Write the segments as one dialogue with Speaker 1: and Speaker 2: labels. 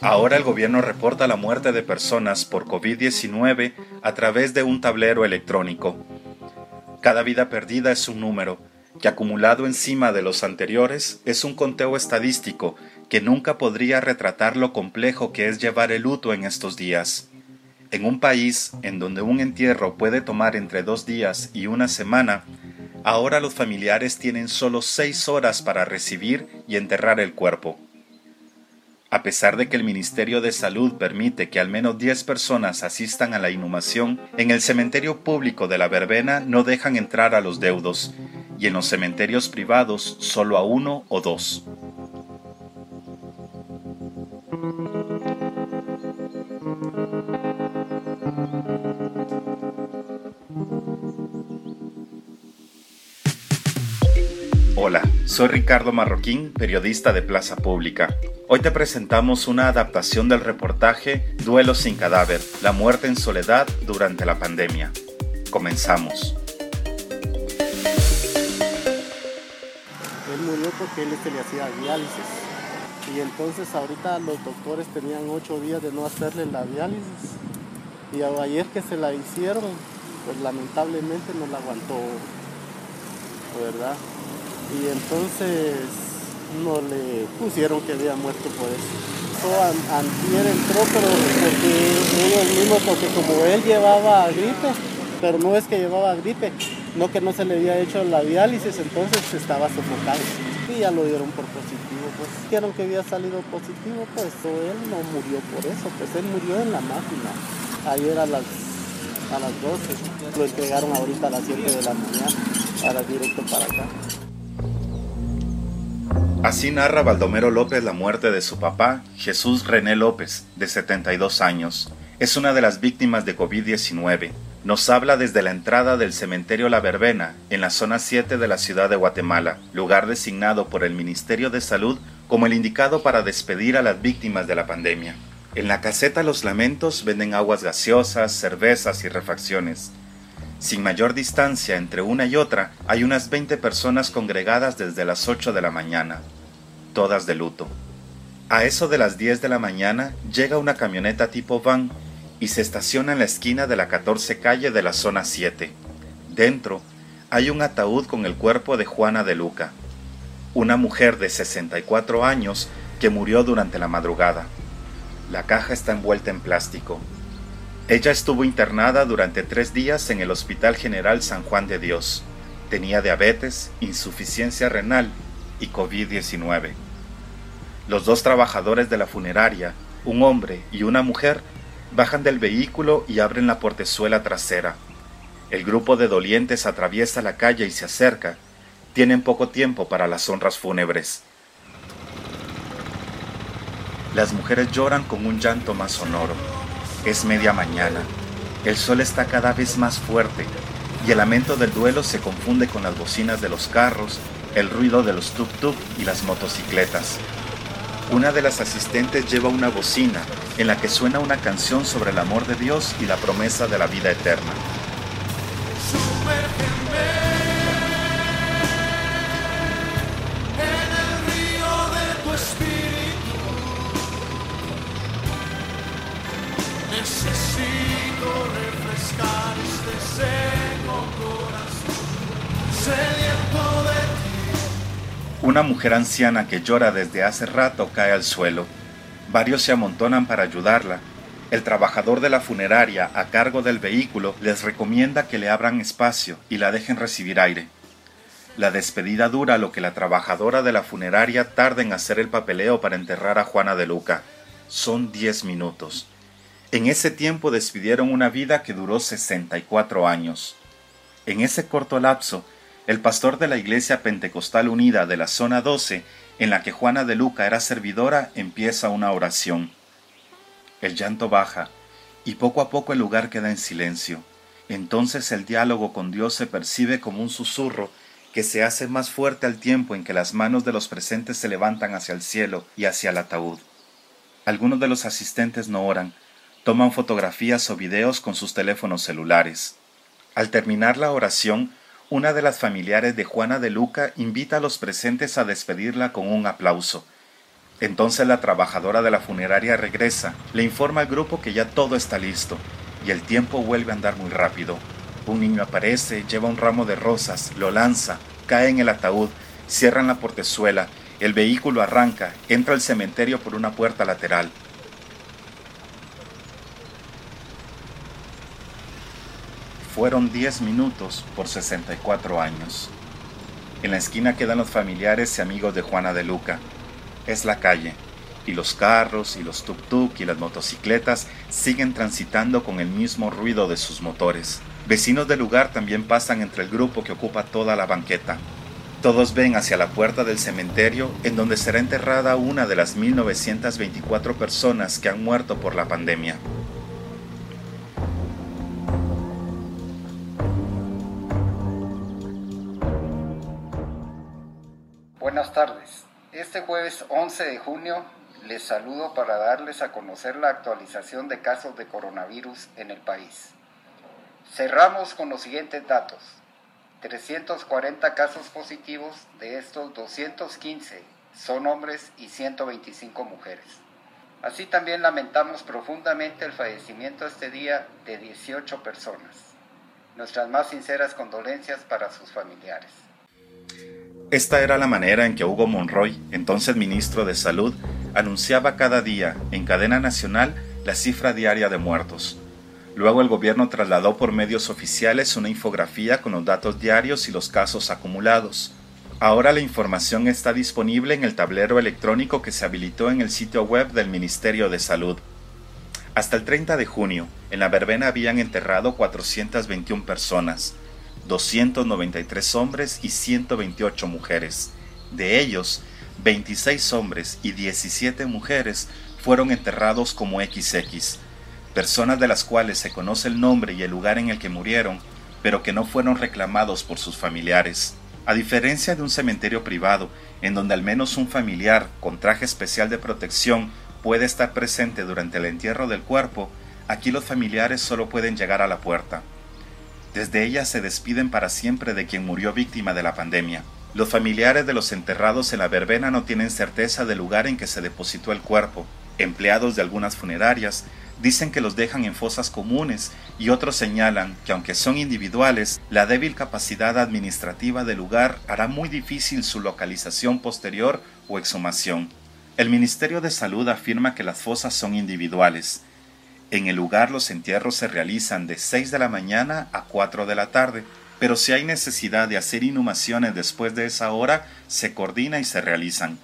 Speaker 1: Ahora el gobierno reporta la muerte de personas por COVID-19 a través de un tablero electrónico. Cada vida perdida es un número, que acumulado encima de los anteriores es un conteo estadístico que nunca podría retratar lo complejo que es llevar el luto en estos días. En un país en donde un entierro puede tomar entre dos días y una semana, ahora los familiares tienen solo seis horas para recibir y enterrar el cuerpo. A pesar de que el Ministerio de Salud permite que al menos 10 personas asistan a la inhumación, en el cementerio público de la verbena no dejan entrar a los deudos, y en los cementerios privados solo a uno o dos. Hola, soy Ricardo Marroquín, periodista de Plaza Pública. Hoy te presentamos una adaptación del reportaje Duelo sin cadáver, la muerte en soledad durante la pandemia. Comenzamos.
Speaker 2: Él murió porque él se le hacía diálisis. Y entonces ahorita los doctores tenían ocho días de no hacerle la diálisis. Y ayer que se la hicieron, pues lamentablemente no la aguantó, ¿verdad? Y entonces no le pusieron que había muerto por eso. Antier entró, pero porque ellos mismos, porque como él llevaba gripe, pero no es que llevaba gripe, no que no se le había hecho la diálisis, entonces estaba sofocado. Y ya lo dieron por positivo, pues dijeron que había salido positivo, pues él no murió por eso, pues él murió en la máquina. Ayer a las, a las 12, lo entregaron ahorita a las 7 de la mañana, para directo para acá.
Speaker 1: Así narra Baldomero López la muerte de su papá, Jesús René López, de 72 años. Es una de las víctimas de COVID-19. Nos habla desde la entrada del cementerio La Verbena, en la zona 7 de la ciudad de Guatemala, lugar designado por el Ministerio de Salud como el indicado para despedir a las víctimas de la pandemia. En la caseta Los Lamentos venden aguas gaseosas, cervezas y refacciones. Sin mayor distancia entre una y otra, hay unas 20 personas congregadas desde las 8 de la mañana, todas de luto. A eso de las 10 de la mañana llega una camioneta tipo van y se estaciona en la esquina de la 14 calle de la zona 7. Dentro hay un ataúd con el cuerpo de Juana de Luca, una mujer de 64 años que murió durante la madrugada. La caja está envuelta en plástico. Ella estuvo internada durante tres días en el Hospital General San Juan de Dios. Tenía diabetes, insuficiencia renal y COVID-19. Los dos trabajadores de la funeraria, un hombre y una mujer, bajan del vehículo y abren la portezuela trasera. El grupo de dolientes atraviesa la calle y se acerca. Tienen poco tiempo para las honras fúnebres. Las mujeres lloran con un llanto más sonoro. Es media mañana. El sol está cada vez más fuerte y el lamento del duelo se confunde con las bocinas de los carros, el ruido de los tuk-tuk y las motocicletas. Una de las asistentes lleva una bocina en la que suena una canción sobre el amor de Dios y la promesa de la vida eterna. Una mujer anciana que llora desde hace rato cae al suelo. Varios se amontonan para ayudarla. El trabajador de la funeraria a cargo del vehículo les recomienda que le abran espacio y la dejen recibir aire. La despedida dura lo que la trabajadora de la funeraria tarda en hacer el papeleo para enterrar a Juana de Luca. Son diez minutos. En ese tiempo despidieron una vida que duró 64 años. En ese corto lapso, el pastor de la Iglesia Pentecostal Unida de la Zona 12, en la que Juana de Luca era servidora, empieza una oración. El llanto baja, y poco a poco el lugar queda en silencio. Entonces el diálogo con Dios se percibe como un susurro que se hace más fuerte al tiempo en que las manos de los presentes se levantan hacia el cielo y hacia el ataúd. Algunos de los asistentes no oran, toman fotografías o videos con sus teléfonos celulares. Al terminar la oración, una de las familiares de Juana de Luca invita a los presentes a despedirla con un aplauso. Entonces la trabajadora de la funeraria regresa, le informa al grupo que ya todo está listo, y el tiempo vuelve a andar muy rápido. Un niño aparece, lleva un ramo de rosas, lo lanza, cae en el ataúd, cierran la portezuela, el vehículo arranca, entra al cementerio por una puerta lateral. Fueron 10 minutos por 64 años. En la esquina quedan los familiares y amigos de Juana de Luca. Es la calle, y los carros y los tuk-tuk y las motocicletas siguen transitando con el mismo ruido de sus motores. Vecinos del lugar también pasan entre el grupo que ocupa toda la banqueta. Todos ven hacia la puerta del cementerio en donde será enterrada una de las 1924 personas que han muerto por la pandemia.
Speaker 3: Buenas tardes. Este jueves 11 de junio les saludo para darles a conocer la actualización de casos de coronavirus en el país. Cerramos con los siguientes datos. 340 casos positivos, de estos 215 son hombres y 125 mujeres. Así también lamentamos profundamente el fallecimiento este día de 18 personas. Nuestras más sinceras condolencias para sus familiares.
Speaker 1: Esta era la manera en que Hugo Monroy, entonces ministro de Salud, anunciaba cada día en cadena nacional la cifra diaria de muertos. Luego el gobierno trasladó por medios oficiales una infografía con los datos diarios y los casos acumulados. Ahora la información está disponible en el tablero electrónico que se habilitó en el sitio web del Ministerio de Salud. Hasta el 30 de junio, en la verbena habían enterrado 421 personas, 293 hombres y 128 mujeres. De ellos, 26 hombres y 17 mujeres fueron enterrados como XX, personas de las cuales se conoce el nombre y el lugar en el que murieron, pero que no fueron reclamados por sus familiares. A diferencia de un cementerio privado, en donde al menos un familiar con traje especial de protección puede estar presente durante el entierro del cuerpo, aquí los familiares solo pueden llegar a la puerta. Desde ella se despiden para siempre de quien murió víctima de la pandemia. Los familiares de los enterrados en la verbena no tienen certeza del lugar en que se depositó el cuerpo. Empleados de algunas funerarias dicen que los dejan en fosas comunes y otros señalan que aunque son individuales, la débil capacidad administrativa del lugar hará muy difícil su localización posterior o exhumación. El Ministerio de Salud afirma que las fosas son individuales, en el lugar los entierros se realizan de 6 de la mañana a 4 de la tarde, pero si hay necesidad de hacer inhumaciones después de esa hora, se coordina y se realizan.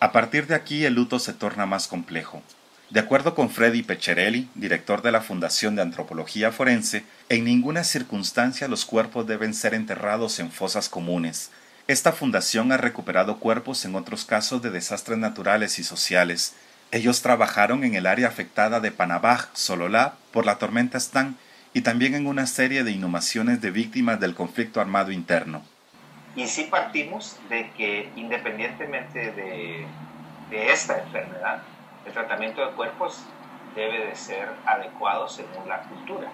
Speaker 1: A partir de aquí el luto se torna más complejo. De acuerdo con Freddy Pecherelli, director de la Fundación de Antropología Forense, en ninguna circunstancia los cuerpos deben ser enterrados en fosas comunes. Esta fundación ha recuperado cuerpos en otros casos de desastres naturales y sociales, ellos trabajaron en el área afectada de Panabaj, Sololá, por la tormenta Stan y también en una serie de inhumaciones de víctimas del conflicto armado interno.
Speaker 4: Y sí partimos de que independientemente de, de esta enfermedad, el tratamiento de cuerpos debe de ser adecuado según la cultura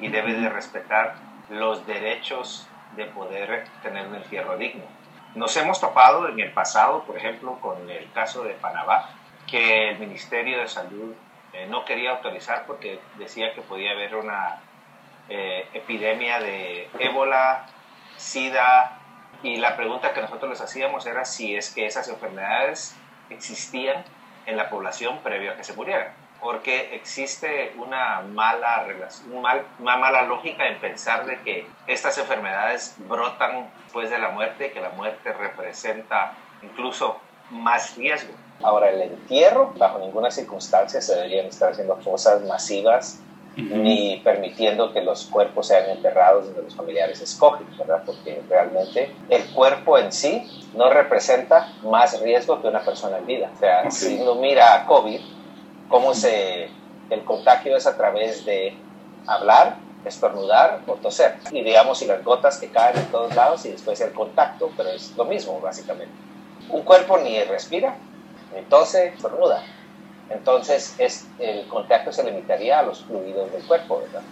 Speaker 4: y debe de respetar los derechos de poder tener un entierro digno. Nos hemos topado en el pasado, por ejemplo, con el caso de Panabaj, que el Ministerio de Salud eh, no quería autorizar porque decía que podía haber una eh, epidemia de ébola, sida, y la pregunta que nosotros les hacíamos era si es que esas enfermedades existían en la población previo a que se murieran, porque existe una mala, una mala lógica en pensar de que estas enfermedades brotan después de la muerte, que la muerte representa incluso más riesgo.
Speaker 5: Ahora, el entierro, bajo ninguna circunstancia se deberían estar haciendo fosas masivas ni permitiendo que los cuerpos sean enterrados donde los familiares escogen, ¿verdad? Porque realmente el cuerpo en sí no representa más riesgo que una persona en vida. O sea, si uno mira a COVID, cómo se, el contagio es a través de hablar, estornudar o toser. Y digamos, y las gotas que caen en todos lados y después el contacto, pero es lo mismo básicamente. Un cuerpo ni respira, entonces estornuda. Entonces es, el contacto se limitaría a los fluidos del cuerpo, ¿verdad?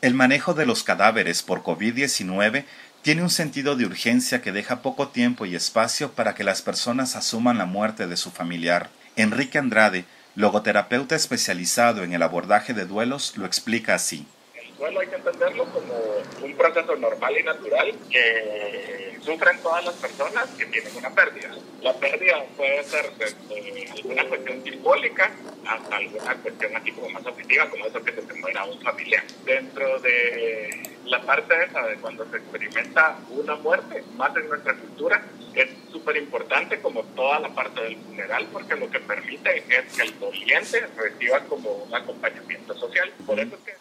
Speaker 1: El manejo de los cadáveres por COVID-19 tiene un sentido de urgencia que deja poco tiempo y espacio para que las personas asuman la muerte de su familiar. Enrique Andrade, logoterapeuta especializado en el abordaje de duelos, lo explica así.
Speaker 6: El duelo hay que entenderlo como un proceso normal y natural que sufren todas las personas que tienen una pérdida. La pérdida puede ser desde alguna cuestión simbólica hasta alguna cuestión así como más objetiva, como eso que se te muera un familiar. Dentro de la parte esa de cuando se experimenta una muerte, más en nuestra cultura, es súper importante como toda la parte del funeral porque lo que permite es que el doliente reciba como un acompañamiento social. Por eso es que...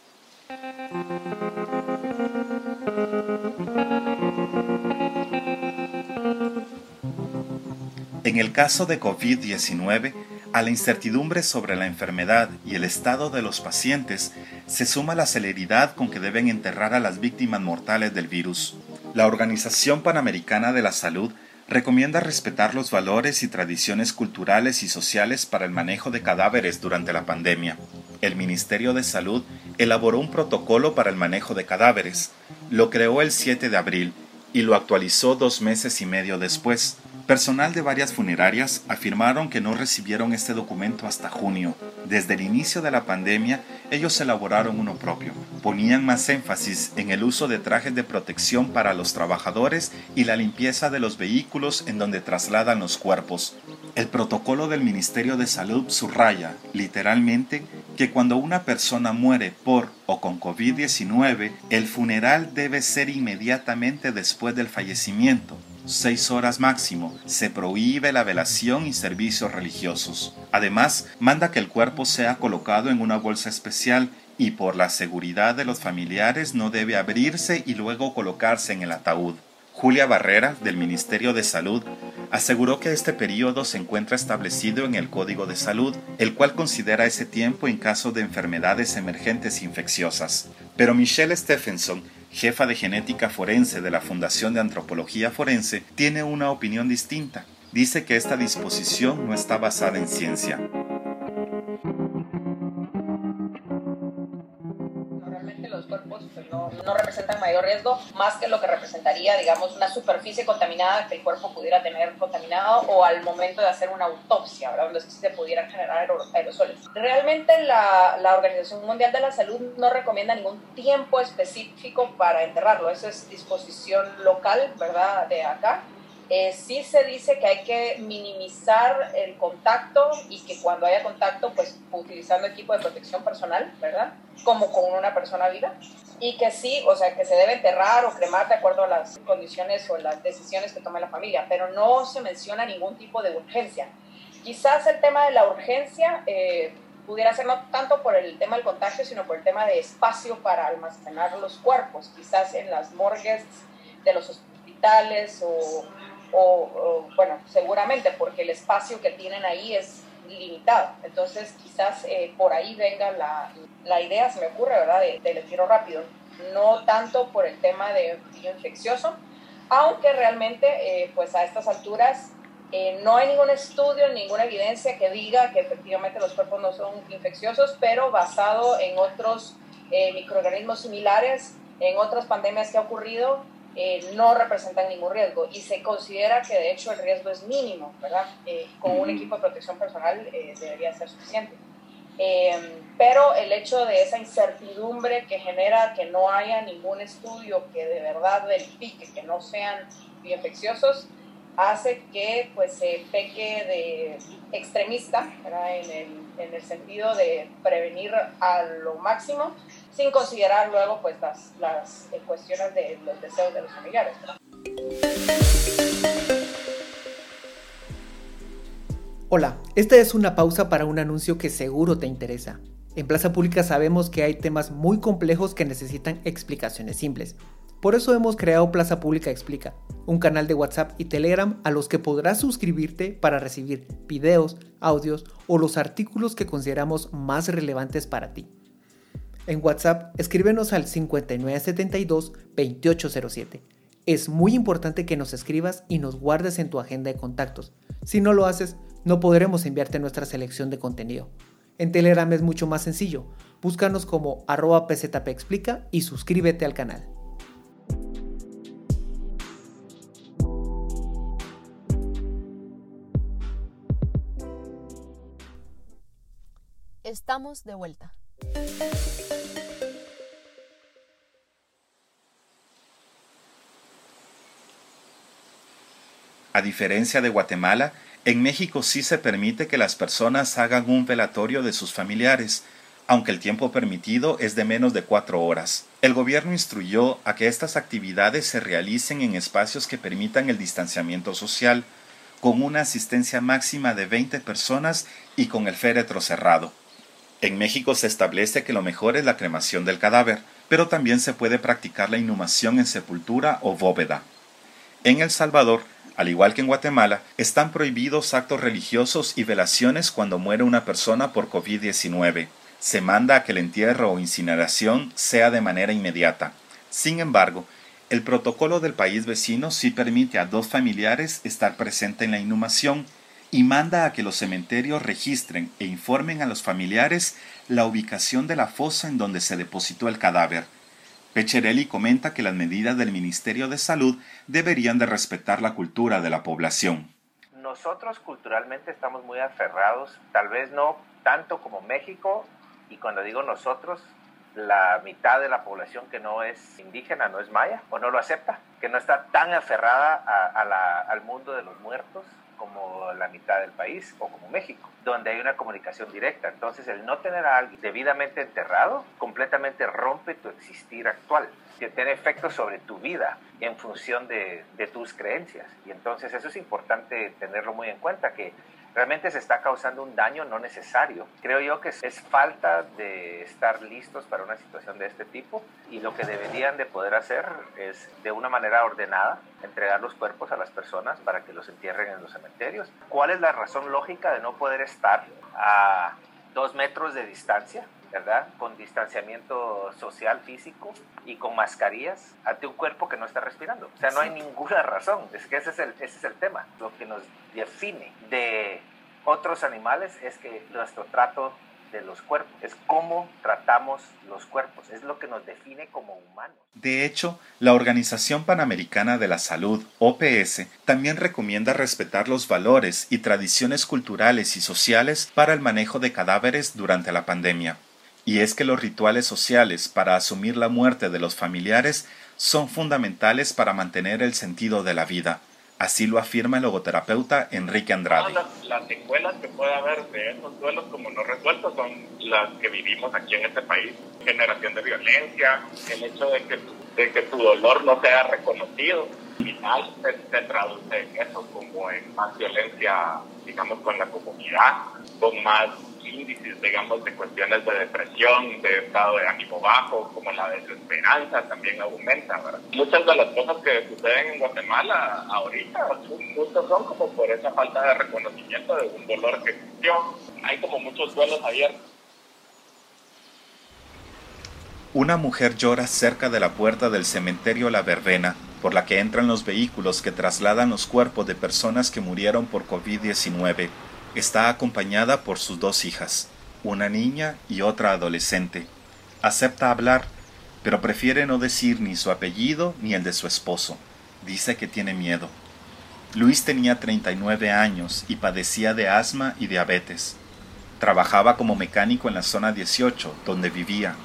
Speaker 1: En el caso de COVID-19, a la incertidumbre sobre la enfermedad y el estado de los pacientes se suma la celeridad con que deben enterrar a las víctimas mortales del virus. La Organización Panamericana de la Salud recomienda respetar los valores y tradiciones culturales y sociales para el manejo de cadáveres durante la pandemia. El Ministerio de Salud elaboró un protocolo para el manejo de cadáveres. Lo creó el 7 de abril y lo actualizó dos meses y medio después. Personal de varias funerarias afirmaron que no recibieron este documento hasta junio. Desde el inicio de la pandemia, ellos elaboraron uno propio. Ponían más énfasis en el uso de trajes de protección para los trabajadores y la limpieza de los vehículos en donde trasladan los cuerpos. El protocolo del Ministerio de Salud subraya, literalmente, que cuando una persona muere por o con COVID-19, el funeral debe ser inmediatamente después del fallecimiento seis horas máximo. Se prohíbe la velación y servicios religiosos. Además, manda que el cuerpo sea colocado en una bolsa especial y por la seguridad de los familiares no debe abrirse y luego colocarse en el ataúd. Julia Barrera, del Ministerio de Salud, aseguró que este periodo se encuentra establecido en el Código de Salud, el cual considera ese tiempo en caso de enfermedades emergentes infecciosas. Pero Michelle Stephenson, jefa de genética forense de la Fundación de Antropología Forense, tiene una opinión distinta. Dice que esta disposición no está basada en ciencia.
Speaker 7: No, representan mayor riesgo más que lo que representaría, digamos, una superficie contaminada que el cuerpo pudiera tener contaminado o al momento de hacer una autopsia, ¿verdad? donde se pudieran generar aerosoles. Realmente la, la Organización Mundial de la Salud no recomienda ningún tiempo específico para enterrarlo, eso es disposición local, ¿verdad? De acá. Eh, sí se dice que hay que minimizar el contacto y que cuando haya contacto, pues utilizando equipo de protección personal, ¿verdad? Como con una persona viva. Y que sí, o sea, que se debe enterrar o cremar de acuerdo a las condiciones o las decisiones que tome la familia, pero no se menciona ningún tipo de urgencia. Quizás el tema de la urgencia eh, pudiera ser no tanto por el tema del contagio, sino por el tema de espacio para almacenar los cuerpos, quizás en las morgues de los hospitales o o, bueno, seguramente porque el espacio que tienen ahí es limitado. Entonces, quizás eh, por ahí venga la, la, idea, se me ocurre, ¿verdad?, de, del tiro rápido. No tanto por el tema de infeccioso, aunque realmente, eh, pues a estas alturas, eh, no hay ningún estudio, ninguna evidencia que diga que efectivamente los cuerpos no son infecciosos, pero basado en otros microorganismos similares, en otras pandemias que ha ocurrido, eh, no representan ningún riesgo y se considera que de hecho el riesgo es mínimo, ¿verdad? Eh, con un equipo de protección personal eh, debería ser suficiente. pero el hecho de esa incertidumbre que genera que no haya ningún estudio que de verdad verifique que no sean infecciosos, hace que pues se peque de extremista en el, en el sentido de prevenir a lo máximo sin considerar luego pues las, las eh, cuestiones de los deseos de los familiares.
Speaker 8: Hola, esta es una pausa para un anuncio que seguro te interesa. En Plaza Pública sabemos que hay temas muy complejos que necesitan explicaciones simples. Por eso hemos creado Plaza Pública Explica, un canal de WhatsApp y Telegram a los que podrás suscribirte para recibir videos, audios o los artículos que consideramos más relevantes para ti. En WhatsApp, escríbenos al 5972-2807. Es muy importante que nos escribas y nos guardes en tu agenda de contactos. Si no lo haces, no podremos enviarte nuestra selección de contenido. En Telegram es mucho más sencillo. Búscanos como arroba explica y suscríbete al canal.
Speaker 9: Estamos de vuelta.
Speaker 1: A diferencia de Guatemala, en México sí se permite que las personas hagan un velatorio de sus familiares, aunque el tiempo permitido es de menos de cuatro horas. El gobierno instruyó a que estas actividades se realicen en espacios que permitan el distanciamiento social, con una asistencia máxima de 20 personas y con el féretro cerrado. En México se establece que lo mejor es la cremación del cadáver, pero también se puede practicar la inhumación en sepultura o bóveda. En El Salvador, al igual que en Guatemala, están prohibidos actos religiosos y velaciones cuando muere una persona por COVID-19. Se manda a que el entierro o incineración sea de manera inmediata. Sin embargo, el protocolo del país vecino sí permite a dos familiares estar presentes en la inhumación y manda a que los cementerios registren e informen a los familiares la ubicación de la fosa en donde se depositó el cadáver. Pecherelli comenta que las medidas del Ministerio de Salud deberían de respetar la cultura de la población.
Speaker 5: Nosotros culturalmente estamos muy aferrados, tal vez no tanto como México, y cuando digo nosotros, la mitad de la población que no es indígena, no es maya, o no lo acepta, que no está tan aferrada al mundo de los muertos como la mitad del país o como México, donde hay una comunicación directa. Entonces, el no tener a alguien debidamente enterrado completamente rompe tu existir actual, que tiene efectos sobre tu vida en función de, de tus creencias. Y entonces eso es importante tenerlo muy en cuenta, que realmente se está causando un daño no necesario. Creo yo que es falta de estar listos para una situación de este tipo y lo que deberían de poder hacer es de una manera ordenada entregar los cuerpos a las personas para que los entierren en los cementerios. ¿Cuál es la razón lógica de no poder estar a dos metros de distancia ¿verdad? Con distanciamiento social, físico y con mascarillas ante un cuerpo que no está respirando. O sea, no hay ninguna razón. Es que ese es, el, ese es el tema. Lo que nos define de otros animales es que nuestro trato de los cuerpos, es cómo tratamos los cuerpos, es lo que nos define como humanos.
Speaker 1: De hecho, la Organización Panamericana de la Salud, OPS, también recomienda respetar los valores y tradiciones culturales y sociales para el manejo de cadáveres durante la pandemia. Y es que los rituales sociales para asumir la muerte de los familiares son fundamentales para mantener el sentido de la vida. Así lo afirma el logoterapeuta Enrique Andrade.
Speaker 6: Las, secuelas que puede haber de esos duelos como no resueltos son las que vivimos aquí en este país. Generación de violencia, el hecho de que, de que tu dolor no sea reconocido. Al final se, se traduce en eso, como en más violencia, digamos, con la comunidad, con más índices, digamos, de cuestiones de depresión, de estado de ánimo bajo, como la desesperanza también aumenta, ¿verdad? Muchas de las cosas que suceden en Guatemala ahorita justo son como por esa falta de reconocimiento de un dolor que existió. Hay como muchos duelos abiertos.
Speaker 1: Una mujer llora cerca de la puerta del cementerio La Verbena, por la que entran los vehículos que trasladan los cuerpos de personas que murieron por COVID-19 Está acompañada por sus dos hijas, una niña y otra adolescente. Acepta hablar, pero prefiere no decir ni su apellido ni el de su esposo. Dice que tiene miedo. Luis tenía 39 años y padecía de asma y diabetes. Trabajaba como mecánico en la zona 18, donde vivía.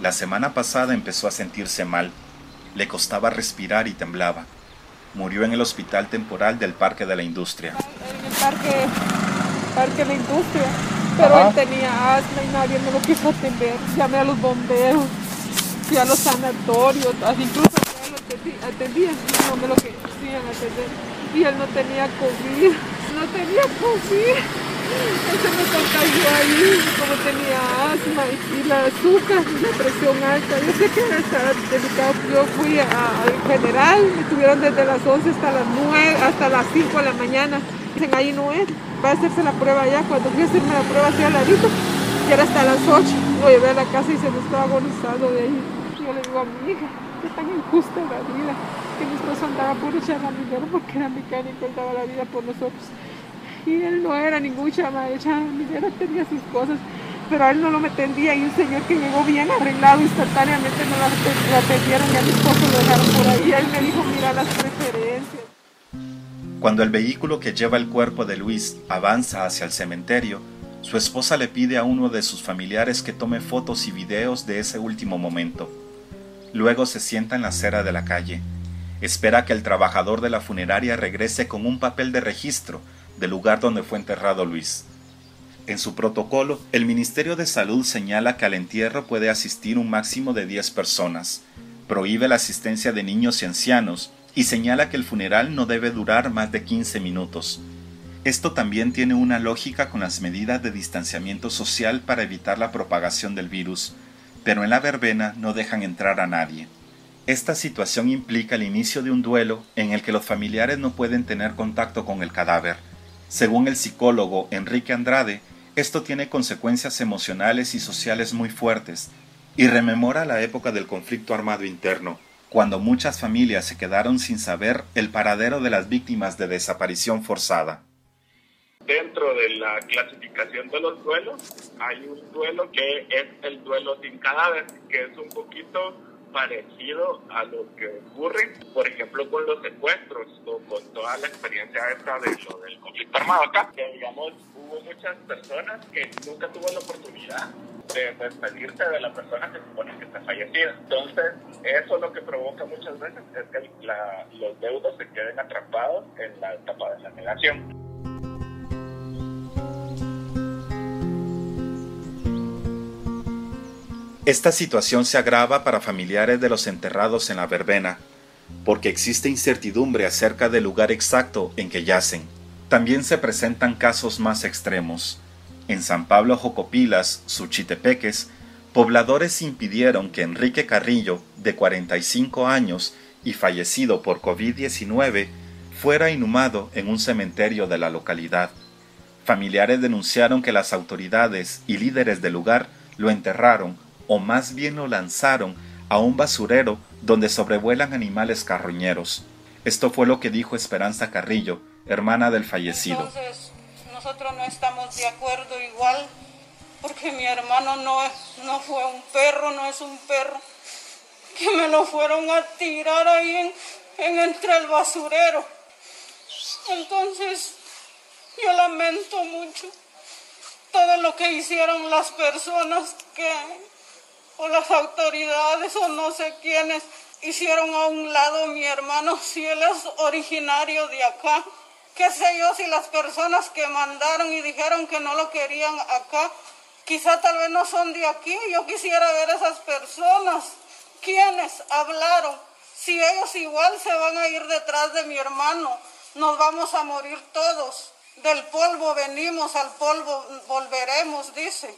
Speaker 1: La semana pasada empezó a sentirse mal. Le costaba respirar y temblaba. Murió en el hospital temporal del Parque de la Industria.
Speaker 10: En el parque parque la industria, pero él tenía asma y nadie me lo quiso atender. Llamé a los bomberos, fui a los sanatorios, incluso él lo atendían, no me lo querían atender. Y él no tenía COVID, no tenía COVID. Se me contagió ahí, como tenía asma y, la azúcar, la presión alta. Yo sé que estaba delicado. Yo fui al general, me tuvieron desde las 11 hasta las 9, hasta las 5 de la mañana. Dicen, ahí no es va a hacerse la prueba ya. Cuando fui a hacerme la prueba así al ladito, que era hasta las 8, lo llevé a la casa y se me estaba agonizando de ahí. Yo le digo a mi hija, que tan injusta la vida, que mi esposo andaba por echar la minero porque era mecánico, él daba la vida por nosotros. Y él no era ningún chama, echaba minero, tenía sus cosas. pero a él no lo atendía y un señor que llegó bien arreglado instantáneamente no lo atendieron y a mi esposo lo dejaron por ahí. Él me dijo, mira las preferencias.
Speaker 1: Cuando el vehículo que lleva el cuerpo de Luis avanza hacia el cementerio, su esposa le pide a uno de sus familiares que tome fotos y videos de ese último momento. Luego se sienta en la acera de la calle. Espera que el trabajador de la funeraria regrese con un papel de registro del lugar donde fue enterrado Luis. En su protocolo, el Ministerio de Salud señala que al entierro puede asistir un máximo de 10 personas, prohíbe la asistencia de niños y ancianos y señala que el funeral no debe durar más de 15 minutos. Esto también tiene una lógica con las medidas de distanciamiento social para evitar la propagación del virus, pero en la verbena no dejan entrar a nadie. Esta situación implica el inicio de un duelo en el que los familiares no pueden tener contacto con el cadáver. Según el psicólogo Enrique Andrade, esto tiene consecuencias emocionales y sociales muy fuertes y rememora la época del conflicto armado interno, cuando muchas familias se quedaron sin saber el paradero de las víctimas de desaparición forzada.
Speaker 6: Dentro de la clasificación de los duelos hay un duelo que es el duelo sin cadáver, que es un poquito parecido a lo que ocurre, por ejemplo, con los secuestros o con toda la experiencia esta de lo del conflicto armado acá, que digamos hubo muchas personas que nunca tuvo la oportunidad de despedirse de la persona que supone que está fallecida. Entonces, eso lo que provoca muchas veces es que los deudos se queden atrapados en la etapa de la negación.
Speaker 1: Esta situación se agrava para familiares de los enterrados en la verbena, porque existe incertidumbre acerca del lugar exacto en que yacen. También se presentan casos más extremos. En San Pablo Jocopilas, Suchitepeques, pobladores impidieron que Enrique Carrillo, de 45 años y fallecido por COVID-19, fuera inhumado en un cementerio de la localidad. Familiares denunciaron que las autoridades y líderes del lugar lo enterraron o más bien lo lanzaron a un basurero donde sobrevuelan animales carroñeros. Esto fue lo que dijo Esperanza Carrillo, hermana del fallecido
Speaker 9: nosotros no estamos de acuerdo igual, porque mi hermano no, no fue un perro, no es un perro, que me lo fueron a tirar ahí en, en entre el basurero. Entonces, yo lamento mucho todo lo que hicieron las personas que, las autoridades, o no sé quiénes, hicieron a un lado mi hermano, si él es originario de acá qué sé yo, si las personas que mandaron y dijeron que no lo querían acá, quizá tal vez no son de aquí. Yo quisiera ver a esas personas. ¿Quiénes hablaron? Si ellos igual se van a ir detrás de mi hermano, nos vamos a morir todos. Del polvo venimos, al polvo volveremos, dice.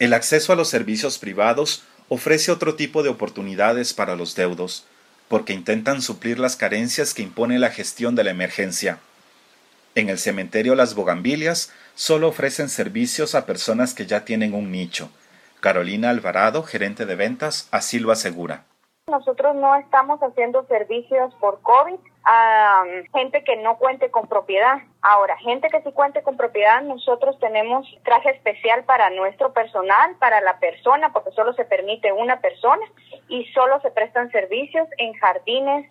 Speaker 1: El acceso a los servicios privados ofrece otro tipo de oportunidades para los deudos porque intentan suplir las carencias que impone la gestión de la emergencia. En el cementerio Las Bogambilias solo ofrecen servicios a personas que ya tienen un nicho. Carolina Alvarado, gerente de ventas, así lo asegura.
Speaker 11: Nosotros no estamos haciendo servicios por COVID a um, gente que no cuente con propiedad. Ahora, gente que sí cuente con propiedad, nosotros tenemos traje especial para nuestro personal, para la persona, porque solo se permite una persona y solo se prestan servicios en jardines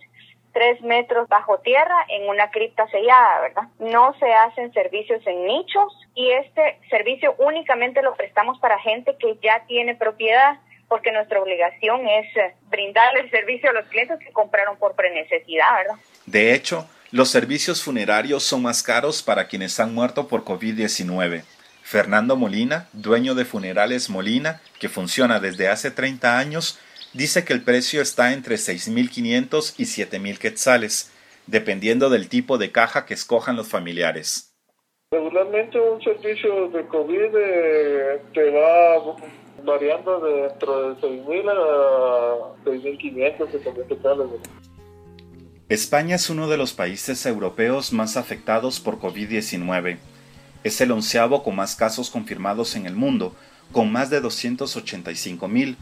Speaker 11: tres metros bajo tierra en una cripta sellada, ¿verdad? No se hacen servicios en nichos y este servicio únicamente lo prestamos para gente que ya tiene propiedad porque nuestra obligación es eh, brindarle el servicio a los clientes que compraron por prenecesidad, ¿verdad?
Speaker 1: De hecho, los servicios funerarios son más caros para quienes han muerto por COVID-19. Fernando Molina, dueño de Funerales Molina, que funciona desde hace 30 años, dice que el precio está entre 6.500 y 7.000 quetzales, dependiendo del tipo de caja que escojan los familiares.
Speaker 6: Regularmente un servicio de COVID eh, te va variando de dentro de 6.000 a 6.500, 7.000 quetzales.
Speaker 1: España es uno de los países europeos más afectados por COVID-19. Es el onceavo con más casos confirmados en el mundo, con más de 285.000,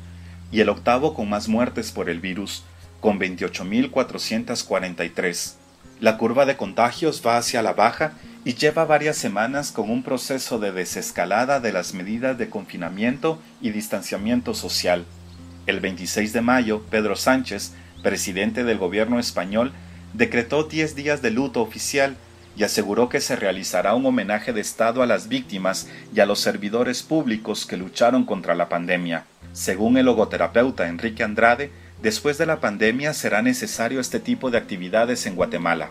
Speaker 1: y el octavo con más muertes por el virus, con 28.443. La curva de contagios va hacia la baja y lleva varias semanas con un proceso de desescalada de las medidas de confinamiento y distanciamiento social. El 26 de mayo, Pedro Sánchez, presidente del gobierno español, decretó 10 días de luto oficial y aseguró que se realizará un homenaje de Estado a las víctimas y a los servidores públicos que lucharon contra la pandemia. Según el logoterapeuta Enrique Andrade, después de la pandemia será necesario este tipo de actividades en Guatemala.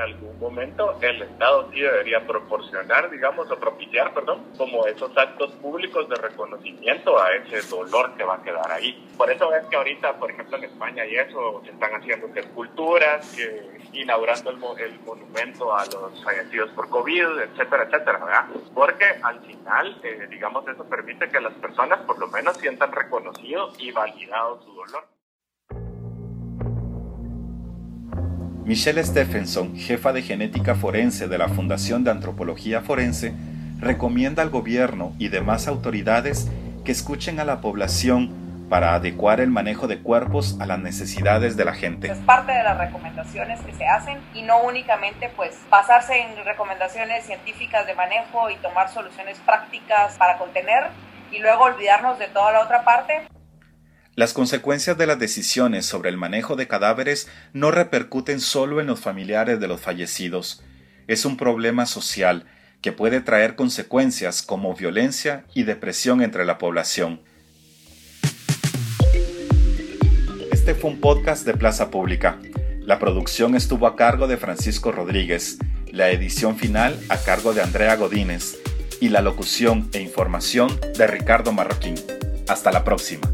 Speaker 6: Algún momento el Estado sí debería proporcionar, digamos, o propiciar, perdón, como esos actos públicos de reconocimiento a ese dolor que va a quedar ahí. Por eso es que ahorita, por ejemplo, en España y eso, se están haciendo esculturas, que, inaugurando el, el, monumento a los fallecidos por COVID, etcétera, etcétera, ¿verdad? Porque al final, eh, digamos, eso permite que las personas por lo menos sientan reconocido y validado su dolor.
Speaker 1: Michelle Stephenson, jefa de genética forense de la Fundación de Antropología Forense, recomienda al gobierno y demás autoridades que escuchen a la población para adecuar el manejo de cuerpos a las necesidades de la gente.
Speaker 7: Es parte de las recomendaciones que se hacen y no únicamente pues basarse en recomendaciones científicas de manejo y tomar soluciones prácticas para contener y luego olvidarnos de toda la otra parte.
Speaker 1: Las consecuencias de las decisiones sobre el manejo de cadáveres no repercuten solo en los familiares de los fallecidos. Es un problema social que puede traer consecuencias como violencia y depresión entre la población. Este fue un podcast de Plaza Pública. La producción estuvo a cargo de Francisco Rodríguez, la edición final a cargo de Andrea Godínez y la locución e información de Ricardo Marroquín. Hasta la próxima.